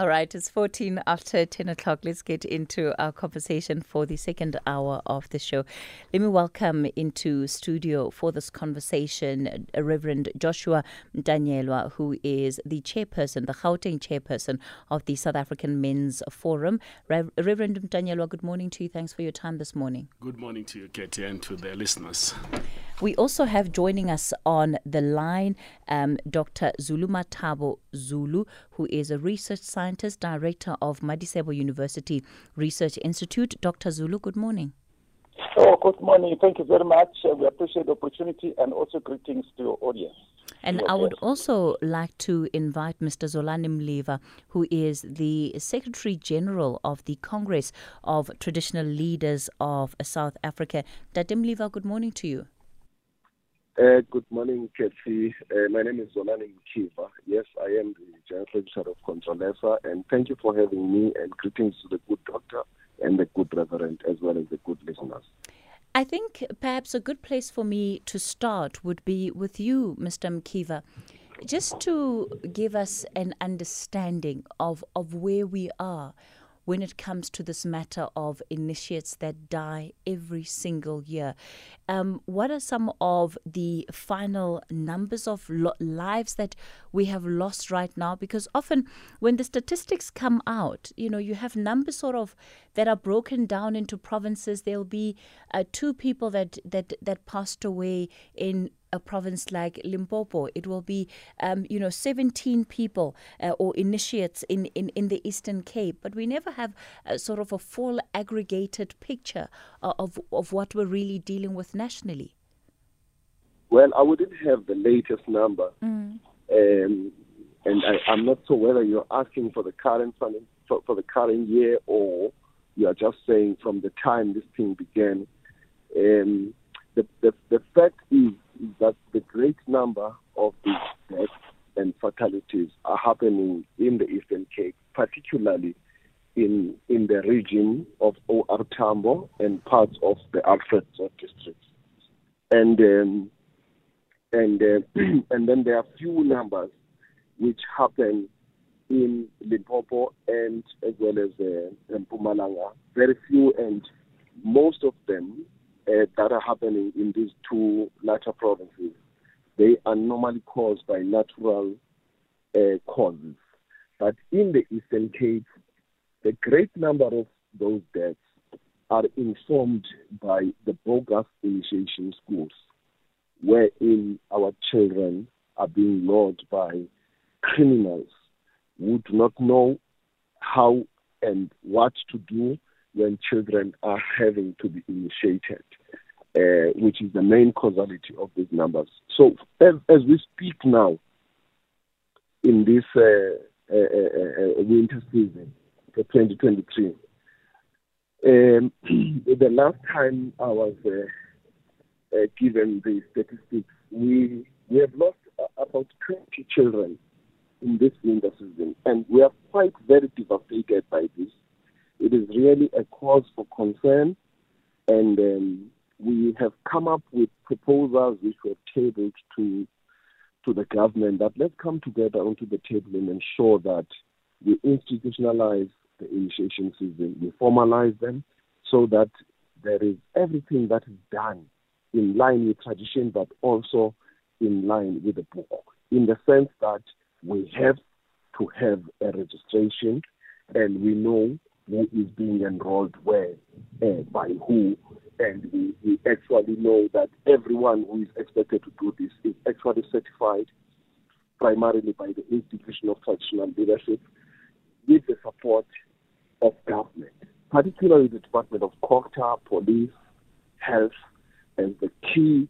All right, it's 14 after 10 o'clock. Let's get into our conversation for the second hour of the show. Let me welcome into studio for this conversation Reverend Joshua Mtamyelwa, who is the chairperson, the Gauteng chairperson of the South African Men's Forum. Rev- Reverend Mtamyelwa, good morning to you. Thanks for your time this morning. Good morning to you, Katie, and to the listeners. We also have joining us on the line um, Dr. Zulumathabo Zulu, who is a research scientist, director of Madisebo University Research Institute. Dr. Zulu, good morning. Oh, good morning. Thank you very much. Uh, we appreciate the opportunity and also greetings to your audience. And I would also like to invite Mr. Zolani Mkiva, who is the Secretary General of the Congress of Traditional Leaders of South Africa. Dade Mkiva, good morning to you. Uh, good morning, Kathy. Uh, my name is Zolani Mkiva. Yes, I am the General Secretary of CONTRALESA, and thank you for having me, and greetings to the good doctor and the good reverend, as well as the good listeners. I think perhaps a good place for me to start would be with you, Mr. Mkiva, just to give us an understanding of, of where we are when it comes to this matter of initiates that die every single year. Um, what are some of the final numbers of lo- lives that we have lost right now? Because often when the statistics come out, you know, you have numbers sort of that are broken down into provinces. There'll be uh, two people that, that, that passed away in a province like Limpopo. It will be, um, you know, 17 people uh, or initiates in, in, in the Eastern Cape. But we never have a, sort of a full aggregated picture of, of what we're really dealing with nationally. Well, I wouldn't have the latest number. Mm. Um, and I, am not sure whether you're asking for the current funding, for, for the current year or you are just saying from the time this thing began. Um, the, the, the fact is that the great number of these deaths and fatalities are happening in the Eastern Cape, particularly in in the region of OR Tambo and parts of the Alfred district. And um, and uh, and then there are few numbers which happen in Limpopo and as well as uh, in Mpumalanga. Very few, and most of them uh, that are happening in these two latter provinces, they are normally caused by natural uh, causes. But in the Eastern Cape, the great number of those deaths are informed by the bogus initiation schools, wherein our children are being lured by criminals who do not know how and what to do when children are having to be initiated, uh, which is the main causality of these numbers. So, as, as we speak now, in this uh, uh, uh, uh winter season for 2023, um, the last time I was uh, given the statistics, we we have lost about 20 children in this winter season, and we are quite very devastated by this it is really a cause for concern, and um, we have come up with proposals which were tabled to to the government. That let's come together onto the table and ensure that we institutionalize the initiation season, we formalize them, so that there is everything that is done in line with tradition, but also in line with the book, in the sense that we have to have a registration and we know who is being enrolled where, uh, by who, and we, we actually know that everyone who is expected to do this is actually certified primarily by the institution of traditional leadership with the support of government, particularly the Department of Culture, Police, Health, and the key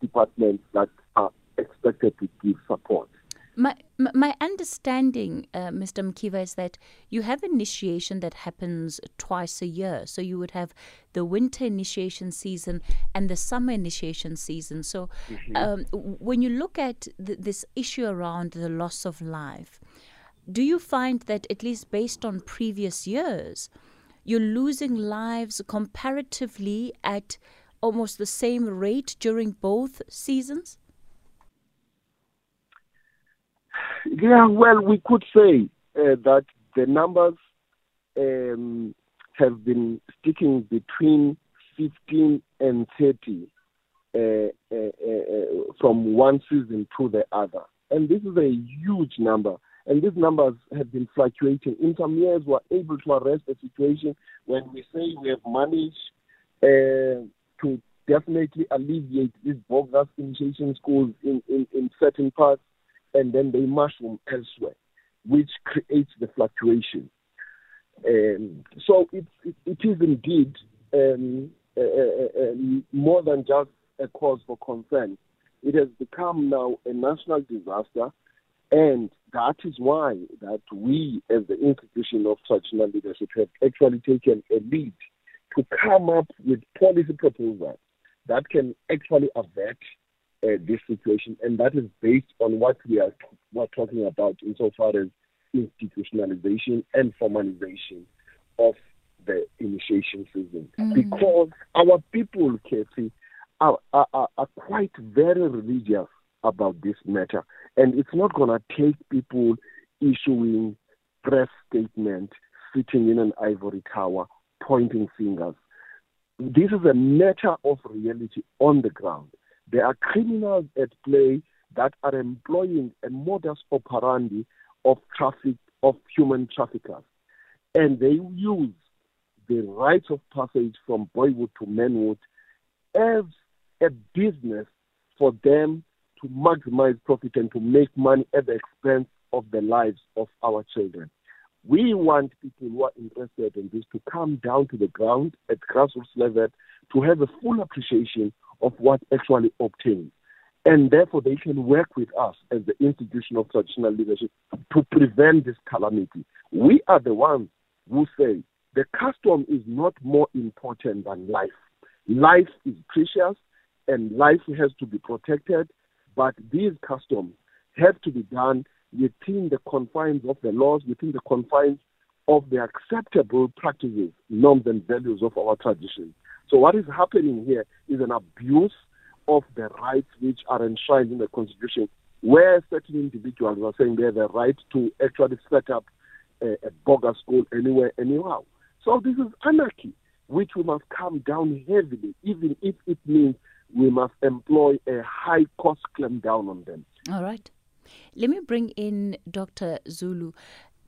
departments that are expected to give support. My my understanding, uh, Mr. Mkiva, is that you have initiation that happens twice a year. So you would have the winter initiation season and the summer initiation season. So mm-hmm. um, when you look at th- this issue around the loss of life, do you find that at least based on previous years, you're losing lives comparatively at almost the same rate during both seasons? Yeah, well, we could say uh, that the numbers um, have been sticking between 15 and 30 uh, uh, uh, from one season to the other. And this is a huge number. And these numbers have been fluctuating. In some years, we're able to arrest the situation when we say we have managed uh, to definitely alleviate these bogus initiation schools in, in, in certain parts, and then they mushroom elsewhere, which creates the fluctuation. Um, so it, it, it is indeed um, uh, uh, uh, more than just a cause for concern. It has become now a national disaster, and that is why that we, as the institution of traditional leadership, have actually taken a lead to come up with policy proposals that can actually avert uh, this situation, and that is based on what we are we're talking about insofar as institutionalization and formalization of the initiation season. Mm. Because our people, Kathy, are, are, are quite very religious about this matter. And it's not going to take people issuing press statements, sitting in an ivory tower, pointing fingers. This is a matter of reality on the ground. There are criminals at play that are employing a modus operandi of traffic of human traffickers. And they use the rites of passage from boyhood to manhood as a business for them to maximize profit and to make money at the expense of the lives of our children. We want people who are interested in this to come down to the ground at grassroots level to have a full appreciation of what actually obtains. And therefore, they can work with us as the institution of traditional leadership to prevent this calamity. We are the ones who say the custom is not more important than life. Life is precious and life has to be protected, but these customs have to be done within the confines of the laws, within the confines of the acceptable practices, norms, and values of our tradition. So, what is happening here is an abuse of the rights which are enshrined in the Constitution, where certain individuals are saying they have the right to actually set up a, a bogus school anywhere, anyhow. So this is anarchy, which we must come down heavily, even if it means we must employ a high cost claim down on them. All right. Let me bring in Dr. Zulu.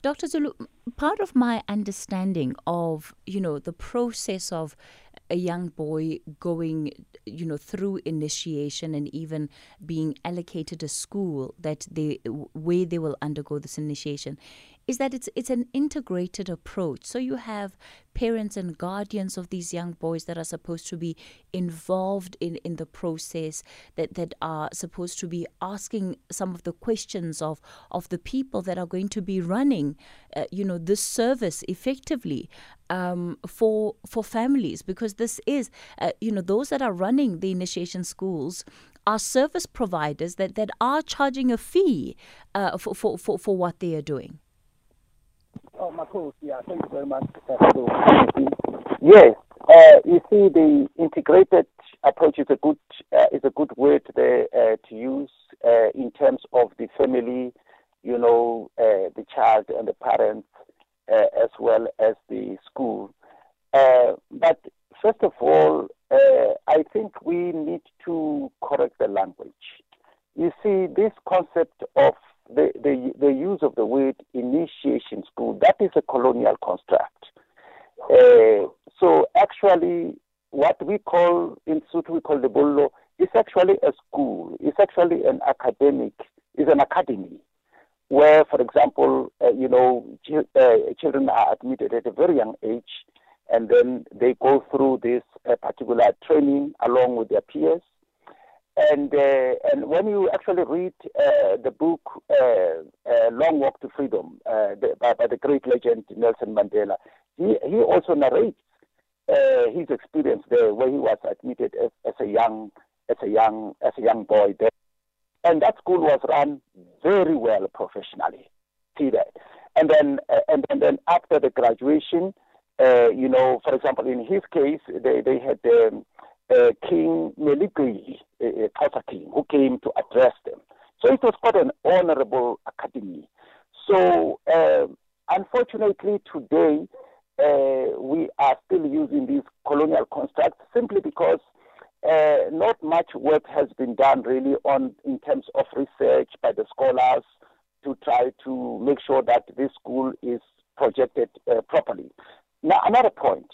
Dr. Zulu, part of my understanding of, you know, the process of a young boy going, you know, through initiation and even being allocated a school that they where they will undergo this initiation is that it's it's an integrated approach. So you have parents and guardians of these young boys that are supposed to be involved in, in the process, that, that are supposed to be asking some of the questions of, of the people that are going to be running, uh, you know, this service effectively um, for for families, because this is, uh, you know, those that are running the initiation schools are service providers that, that are charging a fee uh, for, for, for, for what they are doing. Oh, Marcos, yeah, thank you very much. Yes, uh, you see, the integrated approach is a good uh, is a good word there uh, to use uh, in terms of the family, you know, uh, the child and the parents, uh, as well as the school. but first of all, I think we need to correct the language. You see, this concept of the, the, the use of the word initiation school, that is a colonial construct. Uh, so actually, what we call in Sotho, we call the Bollo, is actually a school. It's actually an academic, is an academy where, for example, uh, you know, ch- uh, children are admitted at a very young age, and then they go through this uh, particular training along with their peers. And uh, and when you actually read uh, the book uh, uh "Long Walk to Freedom" uh, the, by, by, the great legend Nelson Mandela, he he also narrates uh, his experience there, where he was admitted as, as, a young as a young as a young boy there, and that school was run very well professionally. See that, and then and, and then after the graduation, you know, for example, in his case, they they had. Um, King Meligqili, Xhosa king, who came to address them. So it was quite an honorable academy. So uh, unfortunately, today uh, we are still using these colonial constructs simply because uh, not much work has been done really on in terms of research by the scholars to try to make sure that this school is projected uh, properly. Now, another point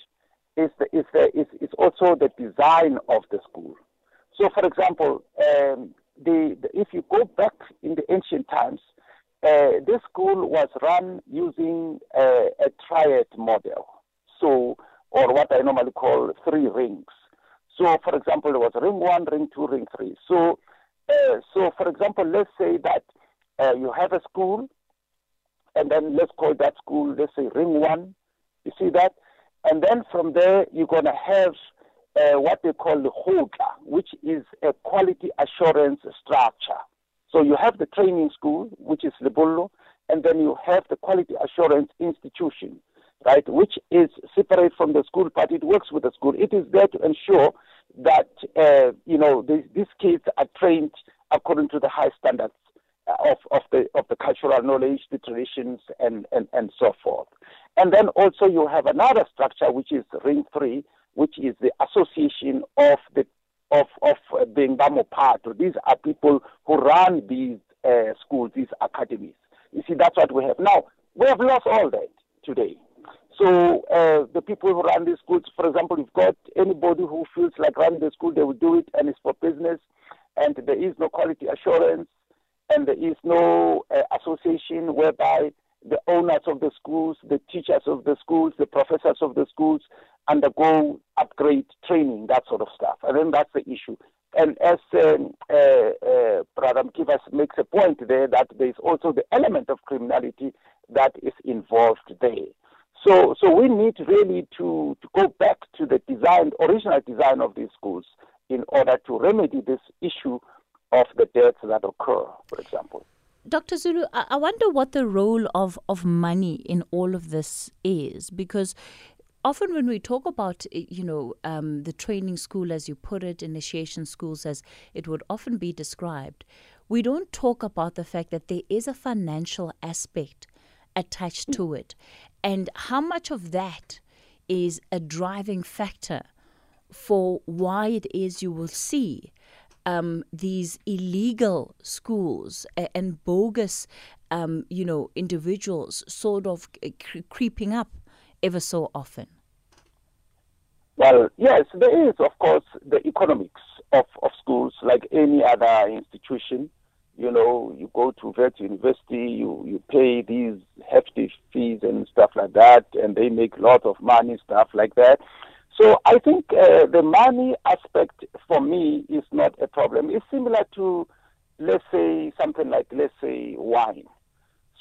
is, the, is, the, is, is also the design of the school. So, for example, um, the, the, if you go back in the ancient times, uh, this school was run using uh, a triad model, so or what I normally call three rings. So, for example, there was ring one, ring two, ring three. So, uh, so for example, let's say that uh, you have a school, and then let's call that school, let's say ring one. You see that, and then from there you're gonna have uh, what they call the HOTA, which is a quality assurance structure. So you have the training school, which is Lebollo, and then you have the quality assurance institution, right, which is separate from the school, but it works with the school. It is there to ensure that, uh, you know, these kids are trained according to the high standards of, of the of the cultural knowledge, the traditions, and, and, and so forth. And then also you have another structure which is Ring Three, which is the association of the of of uh, being Bamo part. These are people who run these uh, schools, these academies. You see, that's what we have now. We have lost all that today. So uh, the people who run these schools, for example, you've got anybody who feels like running the school, they will do it, and it's for business, and there is no quality assurance, and there is no uh, association whereby the owners of the schools, the teachers of the schools, the professors of the schools undergo upgrade training, that sort of stuff. And then that's the issue. And as um, uh, uh, makes a point there, that there's also the element of criminality that is involved there. So, so we need really to, to go back to the design, original design of these schools in order to remedy this issue of the deaths that occur, for example. Dr. Zulu, I wonder what the role of, of money in all of this is, because often when we talk about, eh, you know, um, the training school, as you put it, initiation schools, as it would often be described, we don't talk about the fact that there is a financial aspect attached to it, and how much of that is a driving factor for why it is you will see um, these illegal schools and bogus, um, you know, individuals sort of cre- creeping up ever so often? Well, yes, there is, of course, the economics of, of schools like any other institution. You know, you go to Wits University, you, you pay these hefty fees and stuff like that, and they make a lot of money, stuff like that. So I think uh, the money aspect for me is not a problem. It's similar to, let's say, something like, let's say, wine.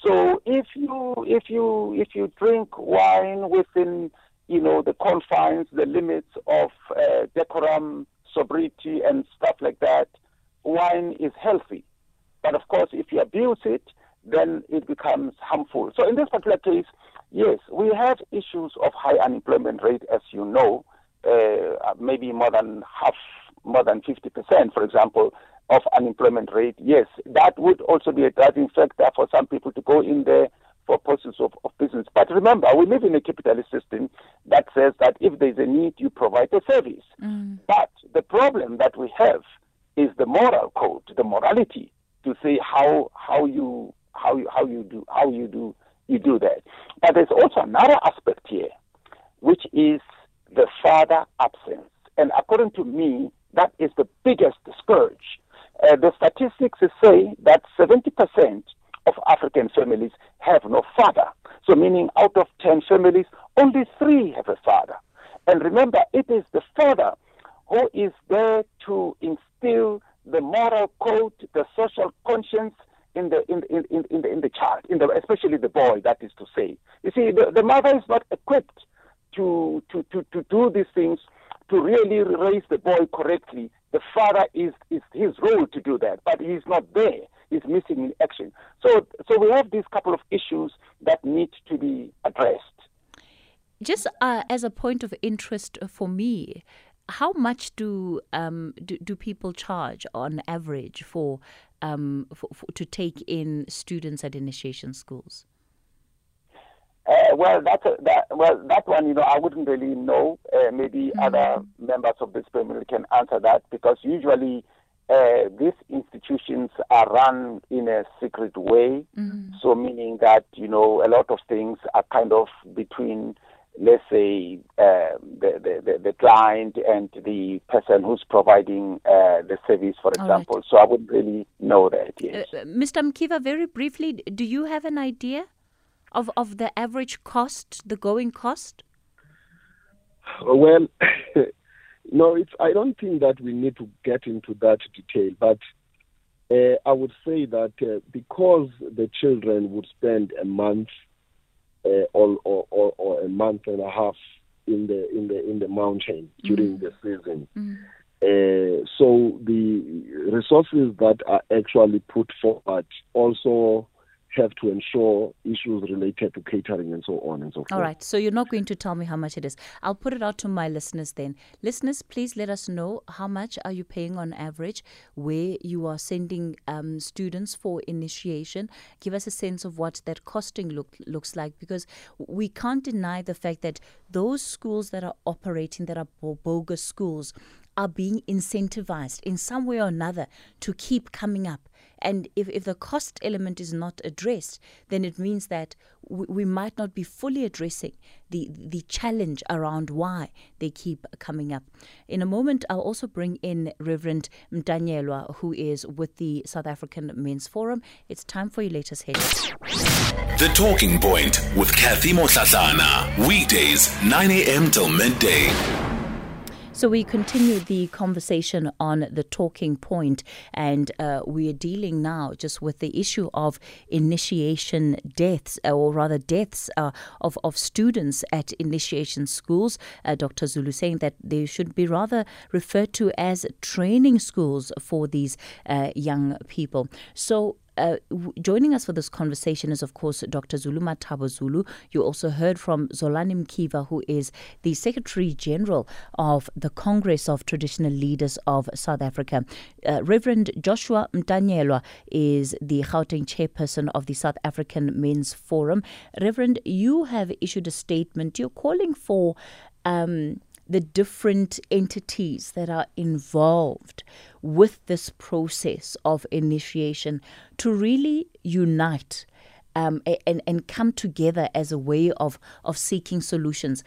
So if you if you if you drink wine within you know the confines, the limits of uh, decorum, sobriety, and stuff like that, wine is healthy. But of course, if you abuse it, then it becomes harmful. So in this particular case, Yes, we have issues of high unemployment rate, as you know, uh, maybe more than half, more than 50%, for example, of unemployment rate. Yes, that would also be a driving factor for some people to go in there for purposes of, of business. But remember, we live in a capitalist system that says that if there's a need, you provide a service. Mm. But the problem that we have is the moral code, the morality to say how how you how you how you do how you do you do that. But there's also another aspect here, which is the father absence. And according to me, that is the biggest scourge. Uh, the statistics say that 70% of African families have no father. So, meaning out of 10 families, only three have a father. And remember, it is the father who is there to instill the moral code, the social conscience, in the in in in, in the in the child, in the especially the boy. That is to say, you see, the, the mother is not equipped to to to to do these things to really raise the boy correctly. The father is is his role to do that, but he's not there. He's missing in action. So so we have these couple of issues that need to be addressed. Just uh, as a point of interest for me, how much do, um, do, do people charge on average for, um, for, for, to take in students at initiation schools? Uh, well, that's a, that. Well, that one, you know, I wouldn't really know. Uh, maybe Mm. other members of this family can answer that because usually uh, these institutions are run in a secret way. Mm. So, meaning that you know, a lot of things are kind of between, let's say, uh, the, the the the client and the person who's providing uh, the service, for All right. example. So, I wouldn't really know that. Yes. Mr. Mkiva, very briefly, do you have an idea of, of the average cost, the going cost? Well, no, it's. I don't think that we need to get into that detail, but uh, I would say that uh, because the children would spend a month uh, or, or, or, or a month and a half in the in the in the mountain during the season. Uh, so the resources that are actually put forward also have to ensure issues related to catering and so on and so forth. All right, so you're not going to tell me how much it is. I'll put it out to my listeners then. Listeners, please let us know how much are you paying on average where you are sending um, students for initiation. Give us a sense of what that costing look, looks like because we can't deny the fact that those schools that are operating that are bogus schools are being incentivized in some way or another to keep coming up. And if, if the cost element is not addressed, then it means that we, we might not be fully addressing the, the challenge around why they keep coming up. In a moment, I'll also bring in Reverend Mtamyelwa, who is with the South African Men's Forum. It's time for your latest headlines. The Talking Point with Kathy Motlatlana. Weekdays, 9 a.m. till midday. So we continue the conversation on the talking point, and uh, we are dealing now just with the issue of initiation deaths, uh, or rather deaths uh, of of students at initiation schools. Uh, Dr. Zulu saying that they should be rather referred to as training schools for these uh, young people. So uh, w- joining us for this conversation is, of course, Dr. Zulumathabo Zulu. You also heard from Zolani Mkiva, who is the Secretary General of the Congress of Traditional Leaders of South Africa. Uh, Reverend Joshua Mtamyelwa is the Gauteng chairperson of the South African Men's Forum. Reverend, you have issued a statement. You're calling for. Um, the different entities that are involved with this process of initiation to really unite um, and, and come together as a way of, of seeking solutions.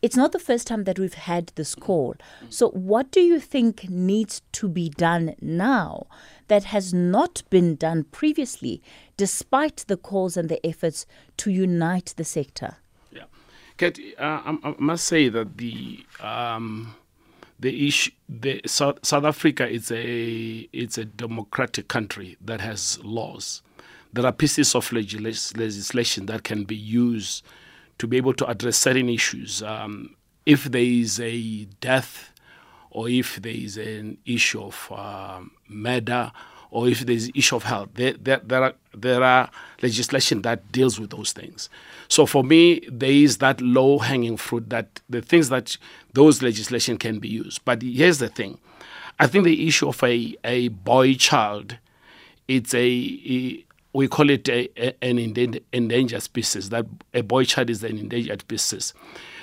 It's not the first time that we've had this call. So, what do you think needs to be done now that has not been done previously, despite the calls and the efforts to unite the sector? Yeah, Kat, uh, I, I must say that the um, the issue, the South, South Africa is a it's a democratic country that has laws. There are pieces of legis- legislation that can be used to be able to address certain issues. Um, if there is a death, or if there is an issue of uh, murder, or if there is issue of health, there, there, there are there are legislation that deals with those things. So for me, there is that low hanging fruit that the things that those legislation can be used. But here's the thing, I think the issue of a a boy child, it's a we call it a, a, an endangered species. That a boy child is an endangered species.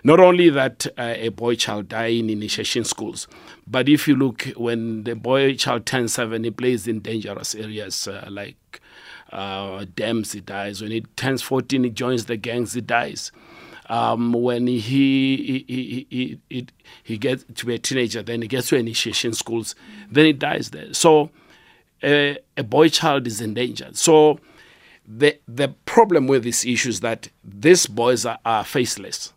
Not only that uh, a boy child die in initiation schools, but if you look when the boy child turns seven, he plays in dangerous areas uh, like uh, dams. He dies. When he turns fourteen, he joins the gangs. He dies. Um, when he he, he, he, he he gets to be a teenager, then he gets to initiation schools, then he dies there. So a, a boy child is endangered. So the the problem with this issue is that these boys are, are faceless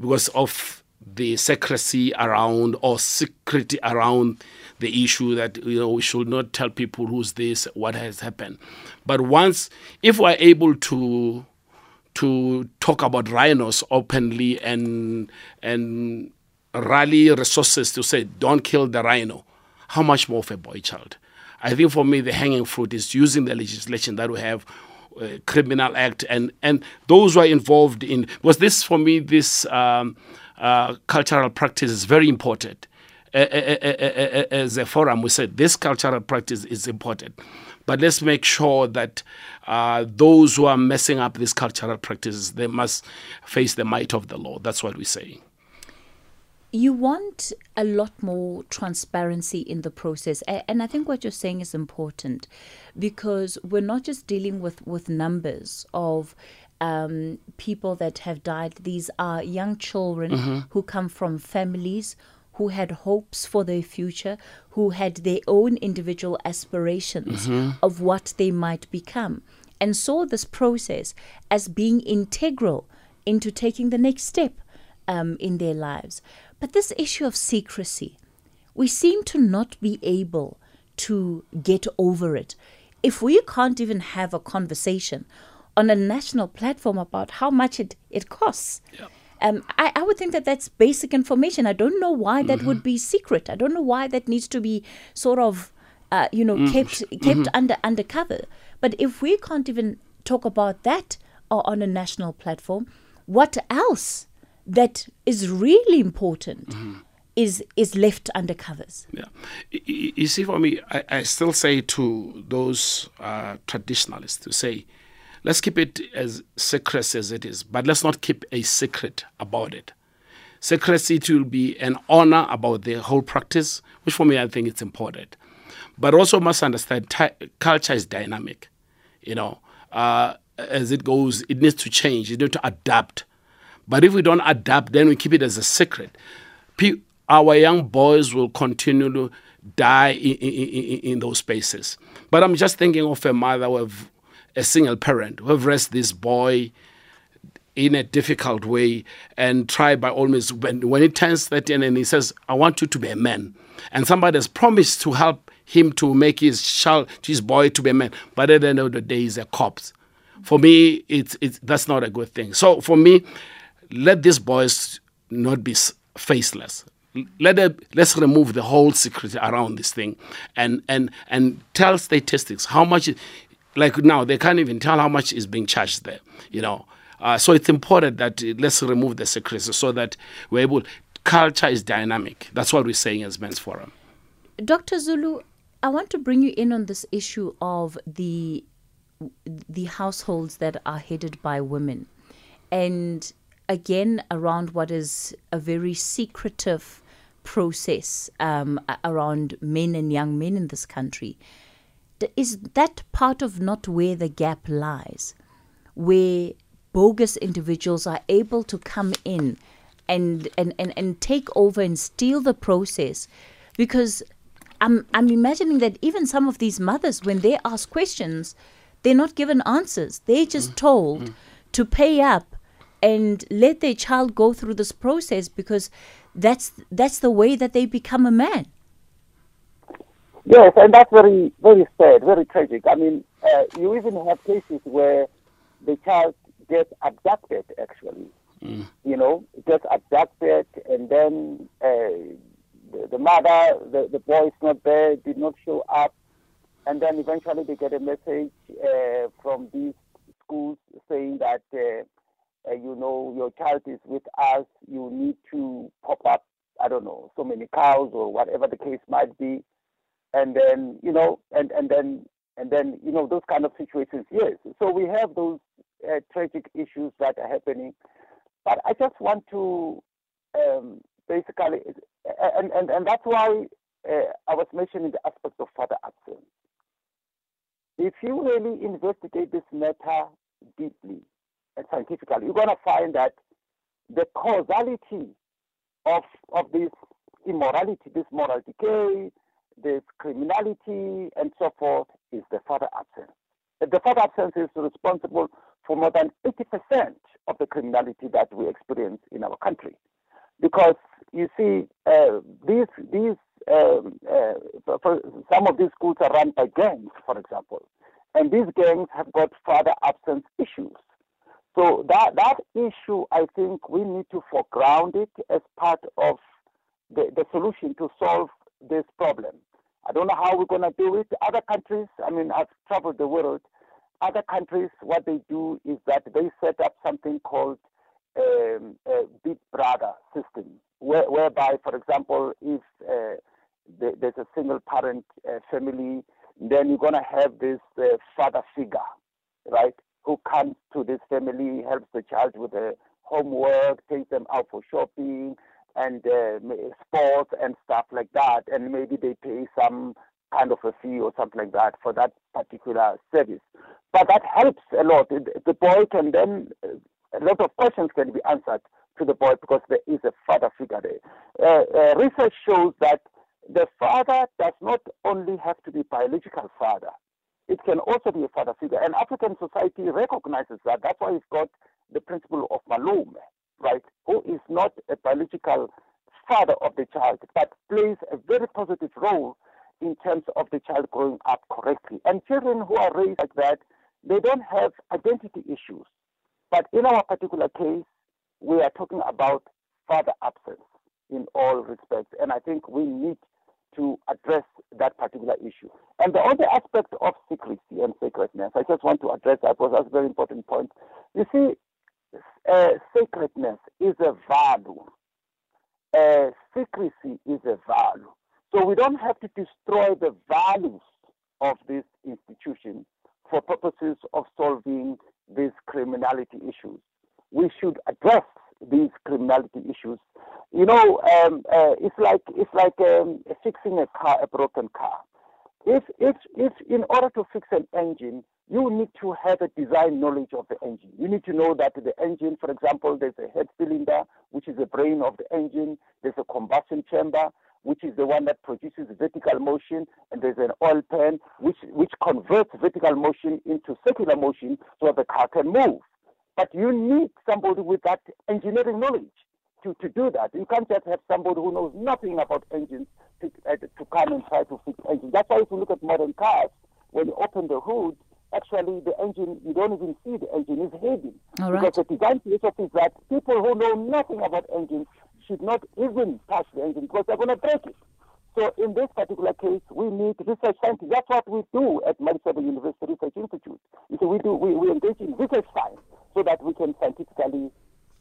because of the secrecy around or security around the issue that you know we should not tell people who's this, what has happened. But once, if we're able to to talk about rhinos openly and and rally resources to say don't kill the rhino, how much more for a boy child? I think for me the hanging fruit is using the legislation that we have, uh, criminal act, and and those who are involved in was this for me this um, uh, cultural practice is very important. As a forum, we said this cultural practice is important, But let's make sure that uh, those who are messing up these cultural practices, they must face the might of the law. That's what we're saying. You want a lot more transparency in the process. And I think what you're saying is important because we're not just dealing with, with numbers of um, people that have died. These are young children mm-hmm. who come from families who had hopes for their future, who had their own individual aspirations mm-hmm. of what they might become, and saw this process as being integral into taking the next step um, in their lives. But this issue of secrecy, we seem to not be able to get over it. If we can't even have a conversation on a national platform about how much it, it costs, um, I, I would think that that's basic information. I don't know why that mm-hmm. would be secret. I don't know why that needs to be sort of, uh, you know, mm-hmm. kept kept mm-hmm. under undercover. But if we can't even talk about that on a national platform, what else that is really important mm-hmm. is is left under covers. Yeah, you see, for me, I, I still say to those uh, traditionalists to say let's keep it as secret as it is, but let's not keep a secret about it. Secrecy it will be an honor about the whole practice, which for me I think it's important. But also must understand t- culture is dynamic. You know, uh, as it goes, it needs to change. It needs to adapt. But if we don't adapt, then we keep it as a secret. Our young boys will continue to die in, in, in, those spaces. But I'm just thinking of a mother with a single parent who have raised this boy in a difficult way and try by all means. When, when he turns 13 and he says i want you to be a man. And somebody has promised to help him to make his child his boy to be a man. But at the end of the day he's a corpse. For me it's, it's that's not a good thing. So for me let these boys not be faceless let it, let's remove the whole secret around this thing and and and tell statistics how much like now, they can't even tell how much is being charged there, you know. Uh, so it's important that uh, let's remove the secrecy so that we're able. Culture is dynamic. That's what we're saying as Men's Forum. Dr. Zulu, I want to bring you in on this issue of the the households that are headed by women, and again around what is a very secretive process um, around men and young men in this country is that part of not where the gap lies, where bogus individuals are able to come in and, and, and, and take over and steal the process? Because I'm, I'm imagining that even some of these mothers, when they ask questions, they're not given answers. They're just mm. told mm. to pay up and let their child go through this process because that's that's the way that they become a man. Yes, and that's very, very sad, very tragic. I mean, uh, you even have cases where the child gets abducted, actually. Mm. You know, gets abducted, and then uh, the, the, mother, the, the boy is not there, did not show up, and then eventually they get a message uh, from these schools saying that, uh, uh, you know, your child is with us, you need to pop up, I don't know, so many cows or whatever the case might be and then you know, and and then and then you know those kind of situations. Yes, so we have those uh, tragic issues that are happening, but I just want to um, basically, and, and and that's why uh, I was mentioning the aspect of father absence. If you really investigate this matter deeply scientifically, you're going to find that the causality of of this immorality, this moral decay, this criminality and so forth is the father absence. The father absence is responsible for more than 80% of the criminality that we experience in our country. Because you see, uh, these, these um, uh, some of these schools are run by gangs, for example. And these gangs have got father absence issues. So that, that issue, I think we need to foreground it as part of the, the solution to solve this problem. I don't know how we're going to do it. Other countries, I mean, I've traveled the world. Other countries, what they do is that they set up something called um, a Big Brother system, where, whereby, for example, if uh, the, there's a single parent uh, family, then you're going to have this uh, father figure, right, who comes to this family, helps the child with the homework, takes them out for shopping and uh, sports and stuff like that, and maybe they pay some kind of a fee or something like that for that particular service. But that helps a lot. The boy can then, a lot of questions can be answered to the boy because there is a father figure there. Uh, uh, research shows that the father does not only have to be biological father, it can also be a father figure. And African society recognizes that. That's why we've got the principle of Malume, right, who is not a biological father of the child, but plays a very positive role in terms of the child growing up correctly. And children who are raised like that, they don't have identity issues. But in our particular case, we are talking about father absence in all respects. And I think we need to address that particular issue. And the other aspect of secrecy and sacredness, I just want to address that because that's a very important point. You see, uh, sacredness is a value. Uh, secrecy is a value. So we don't have to destroy the values of this institution for purposes of solving these criminality issues. We should address these criminality issues. You know, um, uh, it's like it's like um, fixing a car, a broken car. If if if in order to fix an engine, you need to have a design knowledge of the engine. You need to know that the engine, for example, there's a head cylinder, which is the brain of the engine. There's a combustion chamber, which is the one that produces vertical motion, and there's an oil pan, which which converts vertical motion into circular motion so that the car can move. But you need somebody with that engineering knowledge to, to do that. You can't just have somebody who knows nothing about engines to, uh, to come and try to fix engines. That's why if you look at modern cars, when you open the hood, actually the engine, you don't even see the engine is hidden. All right. Because the design philosophy is that people who know nothing about engines should not even touch the engine because they're going to break it. So in this particular case, we need research scientists. That's what we do at Madisebo University Research Institute. So we do we, we engage in research science so that we can scientifically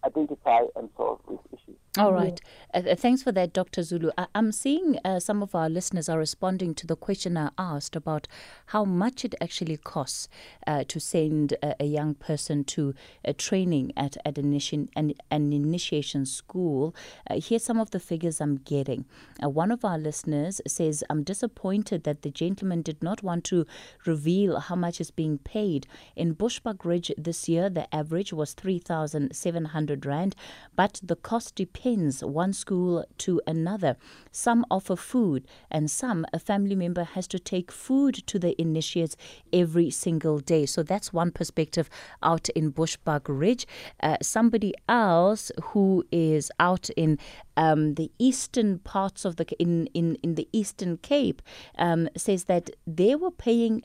identify and solve these issues. All right. Uh, uh, thanks for that, Dr. Zulu. I- am seeing uh, some of our listeners are responding to the question I asked about how much it actually costs uh, to send a, young person to a training at, at an, initi- an, an initiation school. Uh, here's some of the figures I'm getting. Uh, one of our listeners says, I'm disappointed that the gentleman did not want to reveal how much is being paid. In Bushbuckridge this year, the average was 3,700 Rand, but the cost depends one school to another. Some offer food, and some, a family member has to take food to the initiates every single day. So that's one perspective out in Bushbuckridge. Uh, somebody else who is out in um, the eastern parts of the in in in the Eastern Cape um, says that they were paying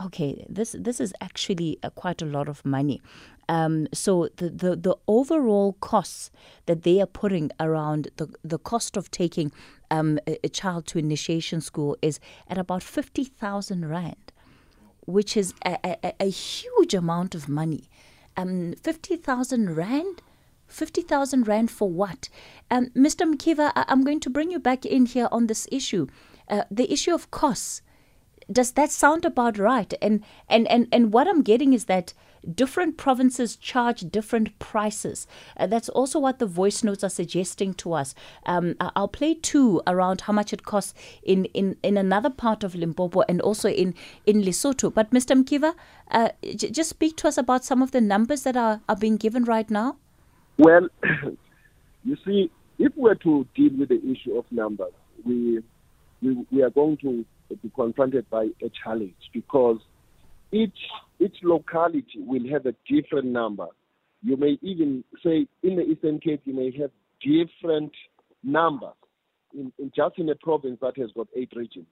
okay, this this is actually uh, quite a lot of money. Um, so the, the, the overall costs that they are putting around the, the cost of taking um, a, a, child to initiation school is at about 50,000 Rand, which is a, a, a, huge amount of money. Um, 50,000 Rand? 50,000 Rand for what? Um, Mr. Mkiva, I, am going to bring you back in here on this issue. Uh, the issue of costs. Does that sound about right? And, and, and, and what I'm getting is that different provinces charge different prices. Uh, that's also what the voice notes are suggesting to us. Um, I'll play two around how much it costs in, in, in another part of Limpopo and also in, in Lesotho. But Mr. Mkiva, uh, j- just speak to us about some of the numbers that are, are being given right now. Well, you see, if we're to deal with the issue of numbers, we, we, we are going to be confronted by a challenge because each each locality will have a different number. You may even say in the Eastern Cape you may have different numbers. In, in just in a province that has got eight regions,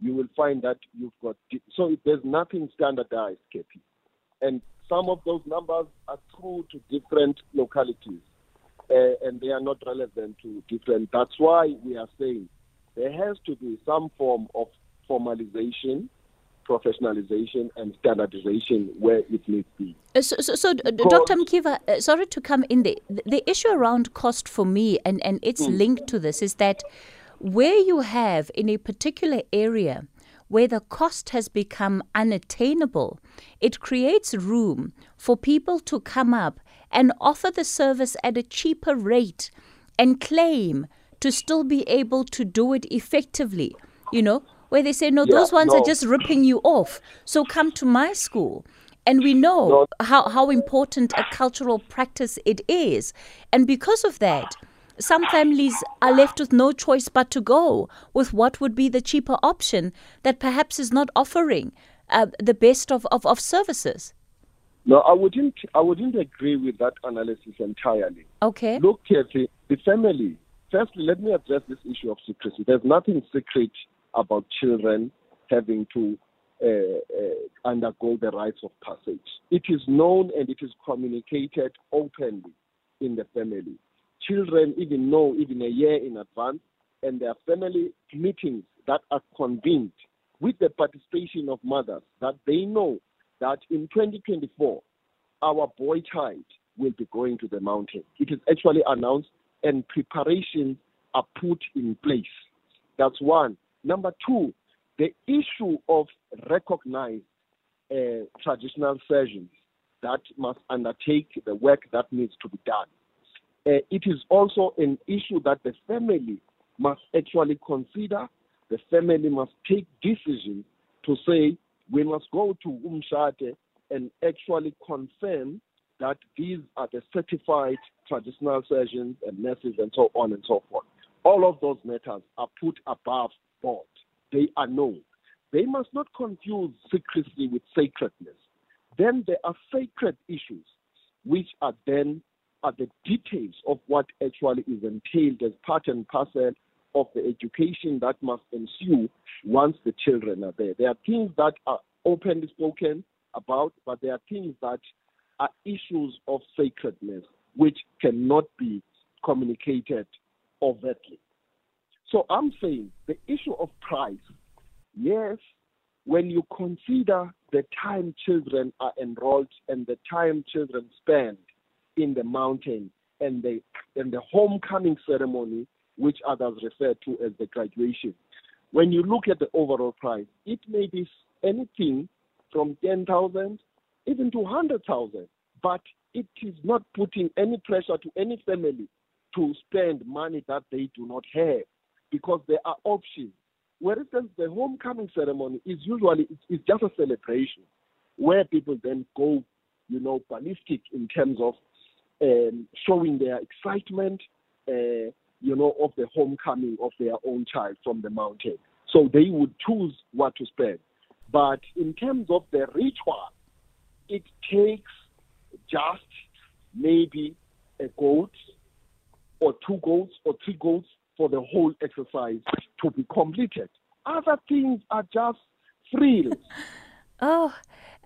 you will find that you've got so there's nothing standardized, KP, and some of those numbers are true to different localities, uh, and they are not relevant to different. That's why we are saying there has to be some form of formalization professionalization and standardization where it needs to be. Uh, so, so, so Dr. Mkiva, uh, sorry to come in there. The, the, issue around cost for me, and, and it's mm. linked to this, is that where you have in a particular area where the cost has become unattainable, it creates room for people to come up and offer the service at a cheaper rate and claim to still be able to do it effectively. You know, where they say, no, Yeah, those ones no. are just ripping you off. So come to my school. And we know how, how important a cultural practice it is. And because of that, some families are left with no choice but to go with what would be the cheaper option that perhaps is not offering uh, the best of, of, of services. No, I wouldn't. I wouldn't agree with that analysis entirely. Okay. Look, Kathy, the family. Firstly, let me address this issue of secrecy. There's nothing secret about children having to uh, uh, undergo the rites of passage. It is known and it is communicated openly in the family. Children even know even a year in advance, and there are family meetings that are convened with the participation of mothers that they know that in 2024 our boy child will be going to the mountain. It is actually announced and preparations are put in place. That's one. Number two, the issue of recognized uh, traditional surgeons that must undertake the work that needs to be done. Uh, it is also an issue that the family must actually consider. The family must take decisions to say we must go to Umshate and actually confirm that these are the certified traditional surgeons and nurses and so on and so forth. All of those matters are put above board. They are known. They must not confuse secrecy with sacredness. Then there are sacred issues, which are then are the details of what actually is entailed as part and parcel of the education that must ensue once the children are there. There are things that are openly spoken about, but there are things that are issues of sacredness which cannot be communicated overtly. So I'm saying the issue of price, yes, when you consider the time children are enrolled and the time children spend in the mountain and the and the homecoming ceremony, which others refer to as the graduation. When you look at the overall price, it may be anything from ten thousand even to 100,000. But it is not putting any pressure to any family to spend money that they do not have because there are options. Instance, the homecoming ceremony is usually it's, it's just a celebration where people then go, you know, ballistic in terms of um, showing their excitement, uh, you know, of the homecoming of their own child from the mountain. So they would choose what to spend. But in terms of the ritual, it takes just maybe a goat or two goats or three goats for the whole exercise to be completed. Other things are just frills. Oh,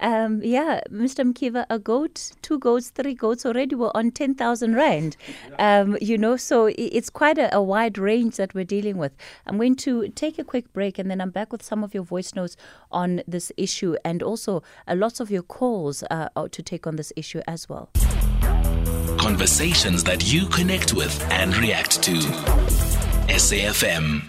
um, yeah, Mr. Mkiva, a goat, two goats, three goats already were on 10,000 Rand. Um, you know, so it's quite a, a wide range that we're dealing with. I'm going to take a quick break and then I'm back with some of your voice notes on this issue and also uh, lots of your calls uh, uh, to take on this issue as well. Conversations that you connect with and react to. SAFM.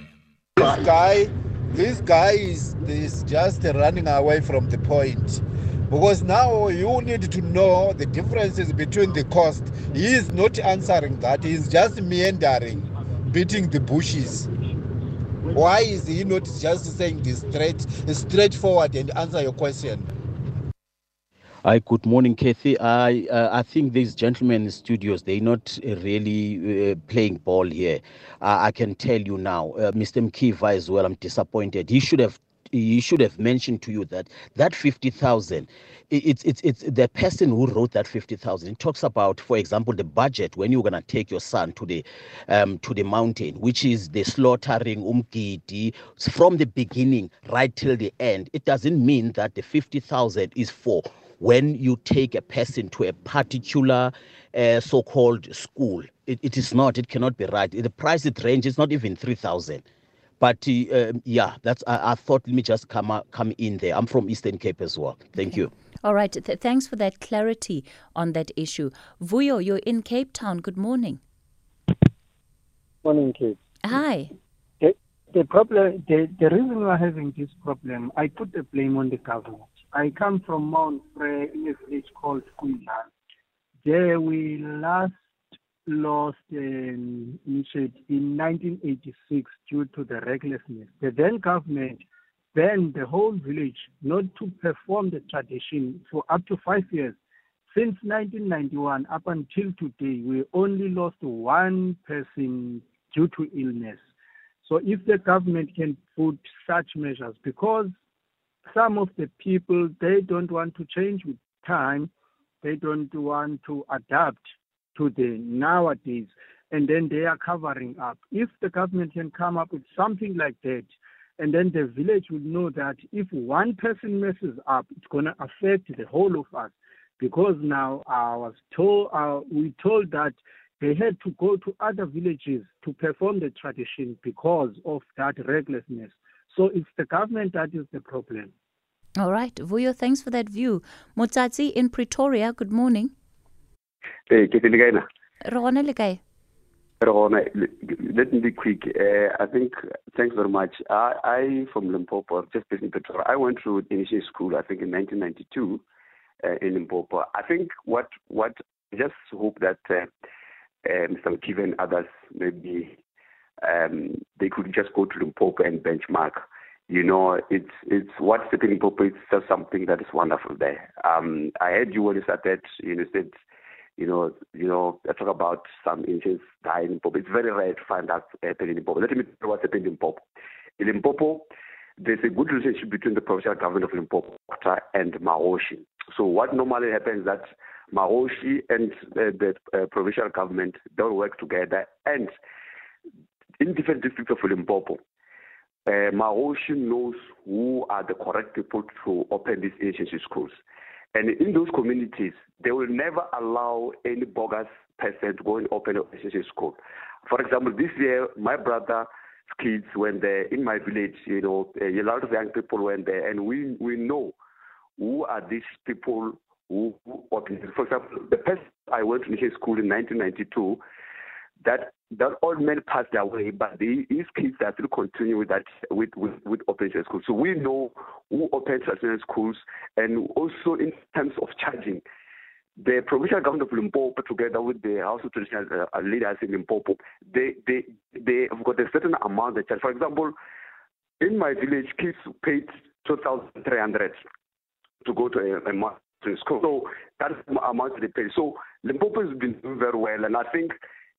This guy, this guy is, is just running away from the point. Because now you need to know the differences between the cost. He is not answering that. He is just meandering, beating the bushes. Why is he not just saying this straight, straightforward and answer your question? Hi, good morning, Kathy. I uh, I think these gentlemen in the studios they're not uh, really uh, playing ball here. Uh, I can tell you now, uh, Mr. Mkiva as well. I'm disappointed. He should have he should have mentioned to you that that fifty thousand. It's it's it's the person who wrote that fifty thousand. It talks about, for example, the budget when you're gonna take your son to the um to the mountain, which is the slaughtering umgidi from the beginning right till the end. It doesn't mean that the fifty thousand is for when you take a person to a particular uh, so-called school. It, it is not. It cannot be right. The price it ranges is not even three thousand. But uh, um, yeah, that's. I, I thought let me just come out, come in there. I'm from Eastern Cape as well. Thank you. All right, th- thanks for that clarity on that issue. Vuyo, you're in Cape Town. Good morning. Morning, kids. Hi. the problem, the, the reason we're having this problem, I put the blame on the government. I come from Mount Frere in a village called Quinlan. There we last lost um, in 1986 due to the recklessness. The then government banned the whole village not to perform the tradition for up to five years. Since 1991 up until today, we only lost one person due to illness. So if the government can put such measures, because some of the people, they don't want to change with time, they don't want to adapt to the nowadays, and then they are covering up. If the government can come up with something like that, and then the village will know that if one person messes up, it's going to affect the whole of us. Because now I was told, uh, we told that they had to go to other villages to perform the tradition because of that recklessness. So it's the government that is the problem. All right. Vuyo, thanks for that view. Motsatsi in Pretoria, good morning. Hey, ke le kae na? Re gona le kae? Re gona. Let me be quick. Uh, I think, thanks very much. I, I from Limpopo, just based in Pretoria, I went through initial school, I think in 1992 uh, in Limpopo. I think what, what, just hope that uh, uh, Mr. Mkiva and others maybe um, they could just go to Limpopo and benchmark. You know, it's it's what's happening in Limpopo. It's just something that is wonderful there. Um, I heard you when you started. You know, said, you know, you know, I talk about some inches dying in Limpopo. It's very rare to find that happening in Limpopo. Let me tell you what's happening in Limpopo. In Limpopo, there's a good relationship between the provincial government of Limpopo and Maroshi. So what normally happens is that Maroshi and uh, the uh, provincial government don't work together, and in different districts of Limpopo, uh, knows who are the correct people to open these agency schools. And in those communities, they will never allow any bogus person to go and open an agency school. For example, this year, my brother's kids went there in my village, you know, a lot of young people went there, and we, we know who are these people who, who opened. For example, the person I went to his school in 1992, that that old man passed away, but the, his kids are still continuing with that with with, with open schools. So we know who opens traditional schools, and also in terms of charging, the provincial government of Limpopo, together with the House of Traditional uh, Leaders in Limpopo, they they they have got a certain amount they charge. For example, in my village, kids paid two thousand three hundred to go to a, a school. So that's the amount they pay. So Limpopo has been doing very well, and I think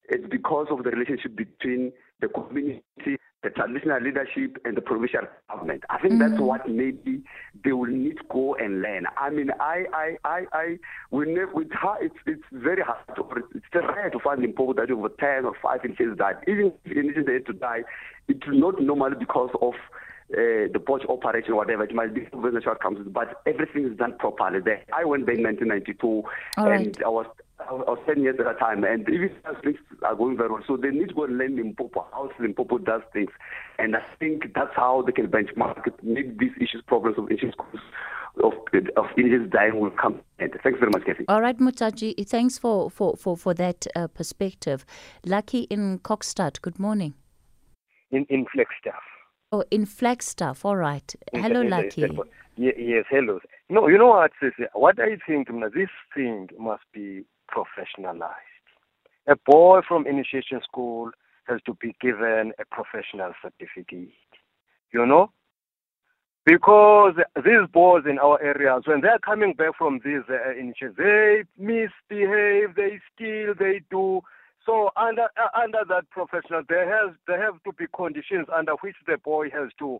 it's because of the relationship between the community, the traditional leadership, and the provincial government. I think mm-hmm. that's what maybe they will need to go and learn. I mean, I, I, I, I we never, with her, it's, it's very hard to, it's rare to find Limpopo that over 10 or 5 inches died. Even if they to die, it's not normally because of uh, the port operation or whatever, it might be very short comes, but everything is done properly there. I went there in 1992 All and right. I was I was 10 years at a time, and even things are going very well. So they need to go and learn Limpopo, how Limpopo does things. And I think that's how they can benchmark Maybe these issues, problems of issues of, of Indians dying will come. And thanks very much, Kathy. All right, Mutaji, thanks for, for, for, for that uh, perspective. Lucky in Kokstad, good morning. In, in Flagstaff. Oh, in Flagstaff, all right. Hello, Lucky. Yes, hello. No, you know what? What I think, this thing must be professionalized. A boy from initiation school has to be given a professional certificate. You know? Because these boys in our areas, when they're coming back from these uh, initiations, they misbehave, they steal, they do. So under uh, under that professional, there has there have to be conditions under which the boy has to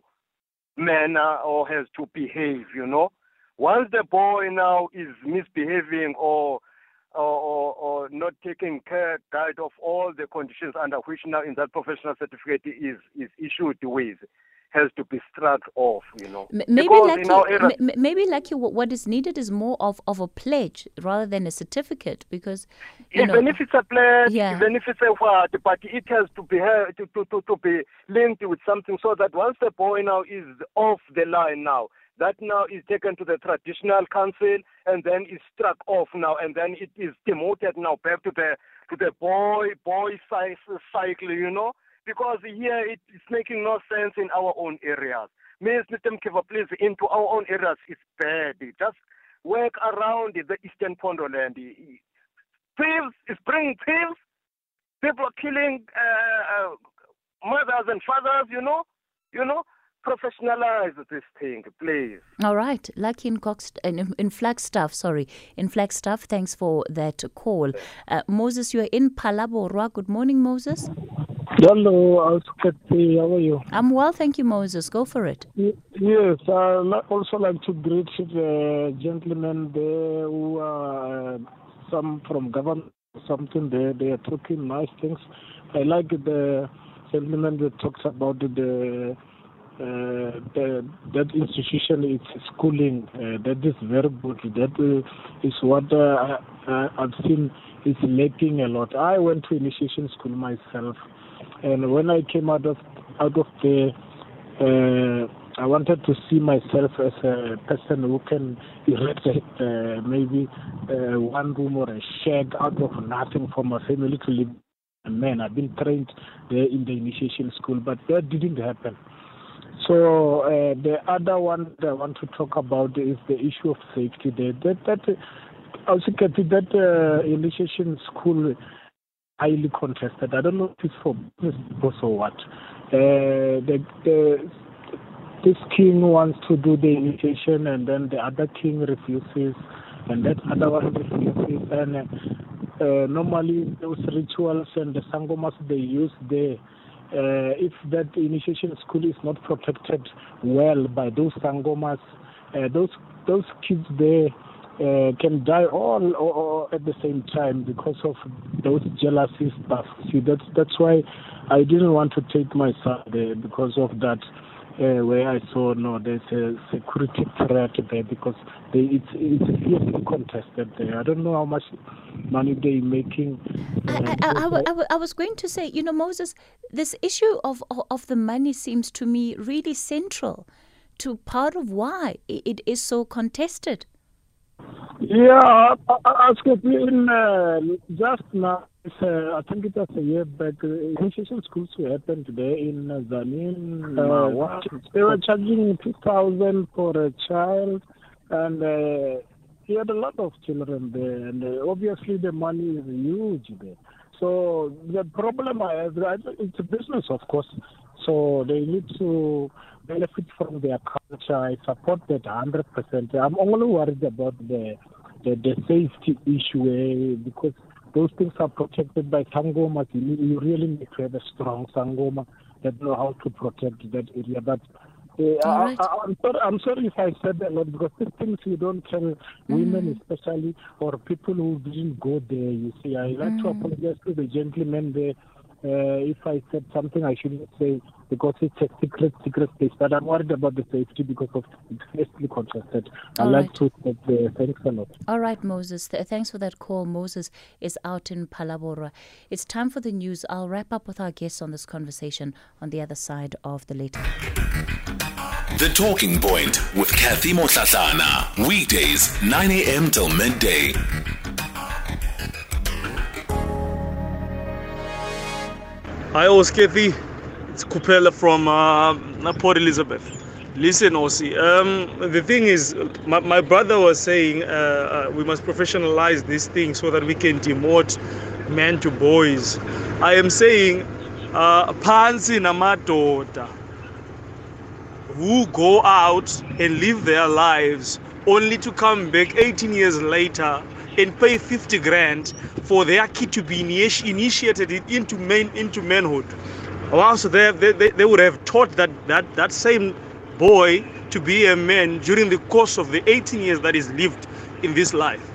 manner or has to behave. You know, once the boy now is misbehaving or or, or, or not taking care guide of all the conditions under which now in that professional certificate is is issued with has to be struck off, you know. Maybe lucky, m- maybe lucky. What is needed is more of, of a pledge rather than a certificate, because you even know, if it's a pledge, Yeah. even if it's a what, but it has to be to, to, to, to be linked with something so that once the boy now is off the line now, that now is taken to the traditional council and then is struck off now and then it is demoted now back to the to the boy boy size cycle, you know. because here it's making no sense in our own areas. Miss Mr. Mkiva, please, into our own areas, it's bad. Just work around the Eastern Pondoland. Thieves is bringing thieves. People are killing uh, uh, mothers and fathers, you know, you know professionalize this thing, please. All right. Lucky in, Cox, in, in Flagstaff, sorry. In Flagstaff, thanks for that call. Uh, Moses, you're in Phalaborwa. Good morning, Moses. Hello, how are you? I'm well, thank you, Moses. Go for it. Yes, I also like to greet the gentlemen there who are uh, some from government, something there. They are talking nice things. I like the gentleman that talks about the uh, the, that institution is schooling. Uh, that is very good. That uh, is what uh, I, I've seen is lacking a lot. I went to initiation school myself, and when I came out of out of the, uh, I wanted to see myself as a person who can erect maybe one room or a shed out of nothing for my family to live. Man, I've been trained there in the initiation school, but that didn't happen. So uh, the other one that I want to talk about is the issue of safety. That that also that uh, initiation school highly contested. I don't know if it's for business or what. Uh, the, the this king wants to do the initiation, and then the other king refuses, and that other one refuses. And uh, normally those rituals and the sangomas they use there if that initiation school is not protected well by those sangomas, uh, those those kids there uh, can die all, all, all, at the same time because of those jealousy stuff. See, that's that's why I didn't want to take my son there because of that uh, where I saw no, there's a security threat there because they, it's it's fiercely contested there. I don't know how much money they're making. Uh, I, I, I, I, was going to say, you know, Moses, this issue of of the money seems to me really central to part of why it is so contested. Yeah, I, in uh, just now uh, I think it was a year back. Uh, initiation schools who happened today in uh, Zanin. Uh, they were charging 2000 for a child, and uh, he had a lot of children there. And uh, obviously, the money is huge there. So the problem I have, it's a business, of course. So they need to benefit from their culture. I support that 100%. I'm only worried about the the, the safety issue eh, because those things are protected by Sangoma. You really need to have a strong Sangoma that know how to protect that area. But uh, right. I, am sorry, I'm sorry if I said a lot because these things you don't tell mm. women, especially, or people who didn't go there. You see, I like mm. to apologize to the gentleman there uh, if I said something I shouldn't say because it's a secret, secret place. But I'm worried about the safety because of it's fiercely contested. I like right. to say the thanks a lot. All right, Moses. Th- thanks for that call. Moses is out in Phalaborwa. It's time for the news. I'll wrap up with our guests on this conversation on the other side of the later. The Talking Point with Kathy Motlatlana. Weekdays, 9 a.m. till midday. Hi, Oskethy. It's Kupela from uh, Port Elizabeth. Listen, Osi, um, the thing is, my, my brother was saying uh, uh, we must professionalize this thing so that we can demote men to boys. I am saying, uh, Pansi Namadoda, who go out and live their lives only to come back 18 years later and pay 50 grand for their kid to be initiated into men into manhood. So they, they, they would have taught that, that, that same boy to be a man during the course of the 18 years that he's lived in this life.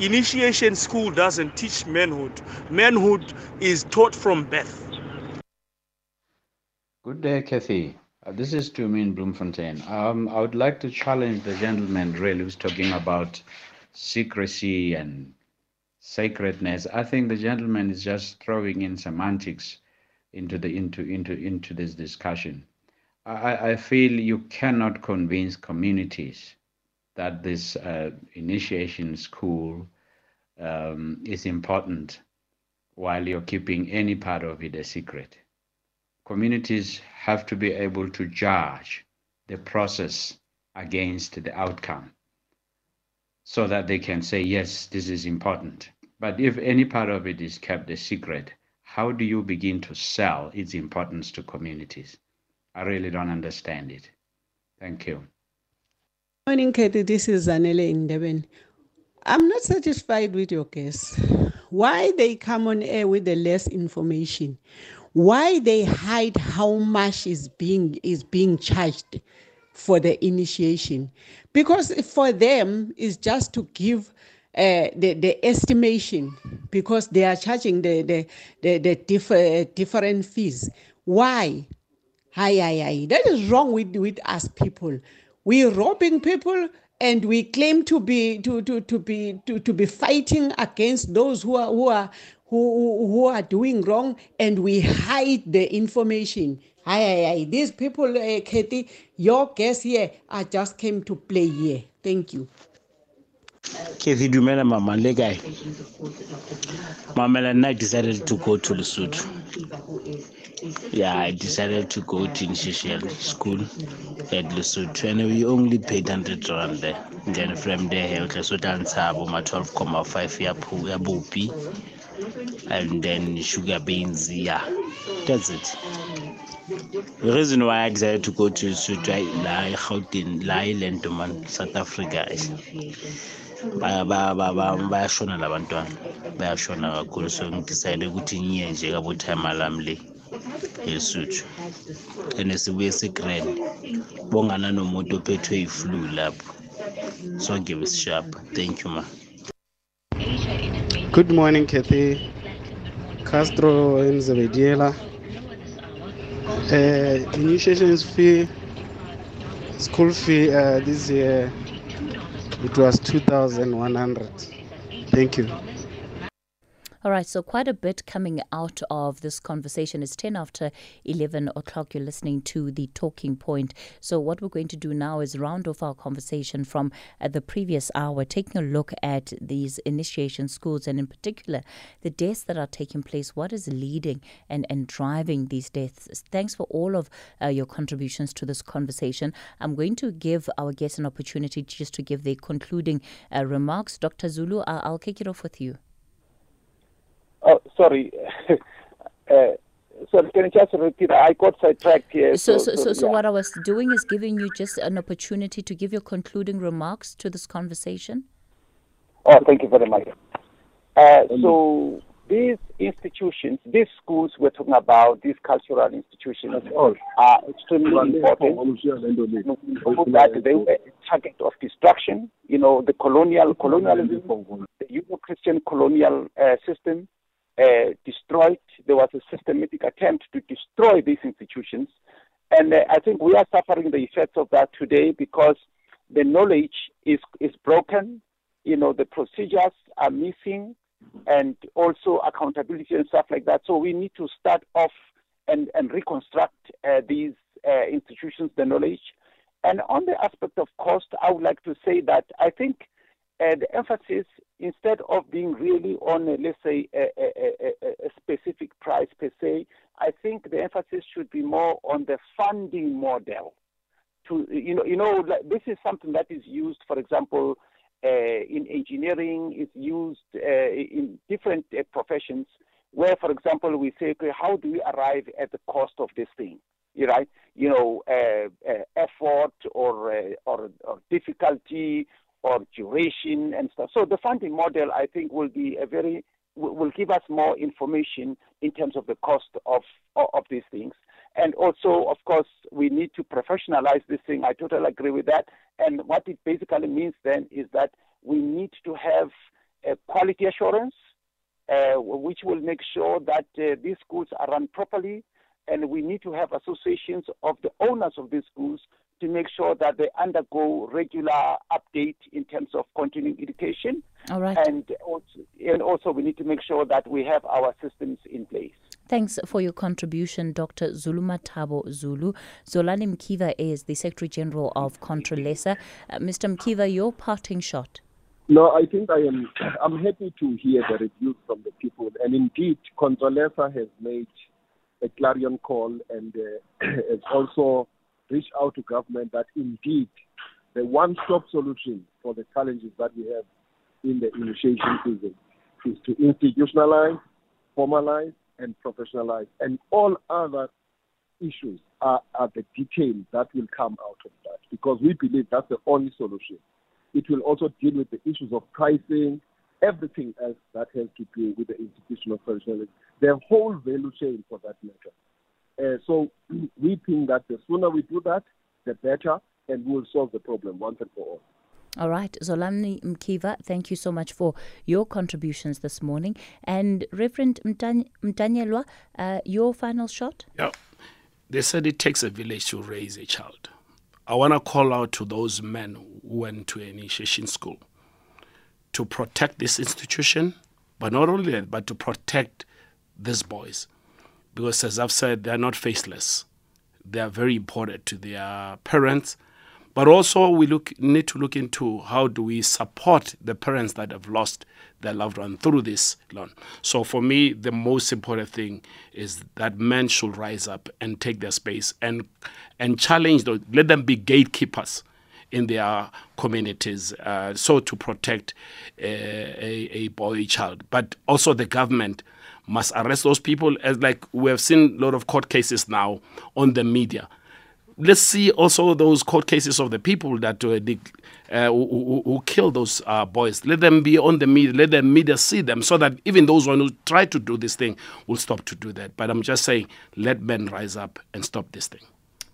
Initiation school doesn't teach manhood. Manhood is taught from birth. Good day, Kathy. Uh, this is Tumin Bloemfontein. Um, I would like to challenge the gentleman really who's talking about secrecy and sacredness. I think the gentleman is just throwing in semantics into the into into into this discussion. I, I feel you cannot convince communities that this uh, initiation school um, is important while you're keeping any part of it a secret. Communities have to be able to judge the process against the outcome so that they can say, yes, this is important. But if any part of it is kept a secret, how do you begin to sell its importance to communities? I really don't understand it. Thank you. Morning, Katie. This is Zanele Indeben. I'm not satisfied with your case. Why they come on air with the less information? Why they hide how much is being is being charged for the initiation? Because for them it's just to give uh, the, the estimation because they are charging the the the, the differ, different fees. Why? Hi, hi, hi. That is wrong with, with us people. We're robbing people and we claim to be to, to, to be to, to be fighting against those who are who are who, who are doing wrong and we hide the information. Hi, hi, hi. These people, uh, Katie, your guests here, I just came to play here. Thank you. Kathy Dumela Mama Legai. Mama and I decided to go to Lesotho. Yeah, I decided to go to initial school at Lesotho and we only paid 100 rand there. Then from there, Lesotho and Sabo, my 12.5 year bupi. And then sugar beans, yeah. That's it. The reason why I decided to go to Lesotho, la Gauteng, la Island, man, South Africa. bayashona labantwana bayashona kakhulu so ngidicide ukuthi ngiye nje kabotime lami le lesuthu and sibuye sigrand bongana nomuntu ophethwe yi-flu lapho sonke besishap thank you ma Good morning, Kathy. Castro in Zebediela. Uh, initiation fee, school fee uh, this year, it was 2,100. Thank you. All right, so quite a bit coming out of this conversation. It's 10 after 11 o'clock. You're listening to the talking point. So, what we're going to do now is round off our conversation from uh, the previous hour, taking a look at these initiation schools and, in particular, the deaths that are taking place. What is leading and, and driving these deaths? Thanks for all of uh, your contributions to this conversation. I'm going to give our guests an opportunity just to give their concluding uh, remarks. Dr. Zulu, I'll, I'll kick it off with you. Sorry. uh, sorry, can you just repeat? I got sidetracked here. So, so, so, so yeah. what I was doing is giving you just an opportunity to give your concluding remarks to this conversation. Oh, thank you very much. Uh, so these institutions, these schools we're talking about, these cultural institutions are extremely important. that they were a target of destruction. You know, the colonial colonialism, the Euro-Christian colonial uh, system uh, destroyed. There was a systematic attempt to destroy these institutions, and uh, I think we are suffering the effects of that today because the knowledge is is broken. You know, the procedures are missing, and also accountability and stuff like that. So we need to start off and and reconstruct uh, these uh, institutions, the knowledge. And on the aspect of cost, I would like to say that I think uh, the emphasis, instead of being really on, uh, let's say, a, a, a, a, specific price per se, I think the emphasis should be more on the funding model. To you know, you know, like, this is something that is used, for example, uh, in engineering, is used uh, in different uh, professions. Where, for example, we say, okay, how do we arrive at the cost of this thing? You right? You know, effort or, or or difficulty or duration and stuff. So the funding model, I think, will be a very will give us more information in terms of the cost of of these things. And also, of course, we need to professionalize this thing. I totally agree with that. And what it basically means then is that we need to have a quality assurance, uh, which will make sure that uh, these schools are run properly. And we need to have associations of the owners of these schools to make sure that they undergo regular update in terms of continuing education. All right. And also, and also we need to make sure that we have our systems in place. Thanks for your contribution, Dr. Zulumathabo Zulu. Zolani Mkiva is the Secretary General of Contralesa. Uh, Mr. Mkiva, your parting shot. No, I think I am. I'm happy to hear the reviews from the people, and indeed, Contralesa has made a clarion call and uh, has also reached out to government that indeed the one-stop solution for the challenges that we have in the initiation season is to institutionalize, formalize, and professionalize, and all other issues are, are the details that will come out of that because we believe that's the only solution. It will also deal with the issues of pricing, everything else that has to do with the institutional professionalism, the whole value chain for that matter. Uh, so we think that the sooner we do that, the better, and we'll solve the problem once and for all. All right, Zolani Mkiva, thank you so much for your contributions this morning. And Reverend Mtamyelwa, uh, your final shot? Yeah. They said it takes a village to raise a child. I want to call out to those men who went to initiation school to protect this institution, but not only that, but to protect these boys. Because as I've said, they're not faceless. They are very important to their parents but also, we look need to look into how do we support the parents that have lost their loved one through this loan. So, for me, the most important thing is that men should rise up and take their space and and challenge those. Let them be gatekeepers in their communities, uh, so to protect a, a, a boy child. But also, the government must arrest those people, as like we have seen a lot of court cases now on the media let's see also those court cases of the people that uh, uh, who, who, killed those uh, boys. Let them be on the media. Let the media see them, so that even those who try to do this thing will stop to do that. But I'm just saying, let men rise up and stop this thing.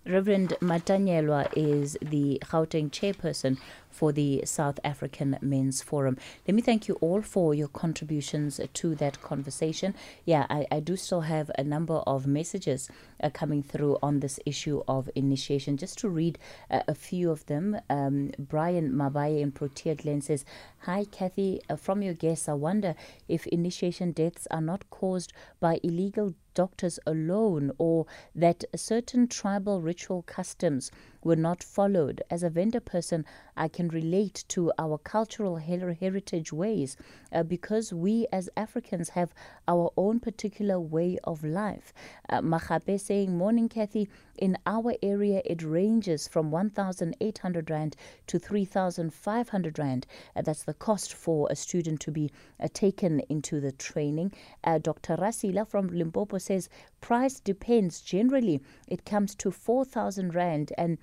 Reverend Mtamyelwa is the Gauteng chairperson for the South African Men's Forum. Let me thank you all for your contributions to that conversation. Yeah, I, I do still have a number of messages uh, coming through on this issue of initiation. Just to read uh, a few of them, um, Brian Mabaye in Protea Glen says, Hi, Kathy. Uh, from your guests, I wonder if initiation deaths are not caused by illegal doctors alone or that certain tribal ritual customs were not followed. As a vendor person, I can relate to our cultural her- heritage ways uh, because we as Africans have our own particular way of life. Uh, Machape saying, Morning, Kathy. In our area, it ranges from 1,800 Rand to 3,500 Rand. Uh, that's the cost for a student to be uh, taken into the training. Uh, Dr. Rasila from Limpopo says, price depends. Generally, it comes to 4,000 Rand and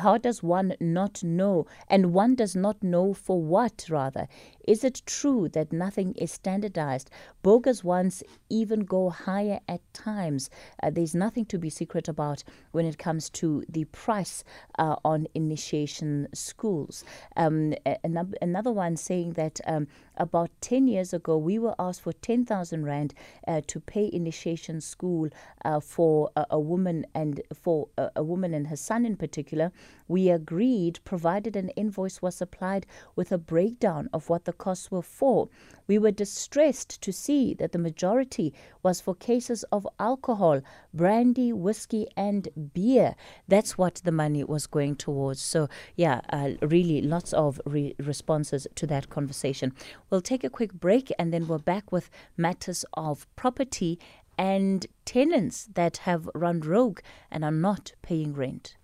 how does one not know? And one does not know for what, rather. Is it true that nothing is standardized? Bogus ones even go higher at times. Uh, there's nothing to be secret about when it comes to the price uh, on initiation schools. Um, another one saying that um, about 10 years ago, we were asked for 10,000 Rand uh, to pay initiation school uh, for a, a, woman and for a, a woman and her son in particular. We agreed, provided an invoice was supplied with a breakdown of what the costs were for. We were distressed to see that the majority was for cases of alcohol, brandy, whiskey, and beer. That's what the money was going towards. So, yeah, uh, really lots of re- responses to that conversation. We'll take a quick break and then we're back with matters of property and tenants that have run rogue and are not paying rent.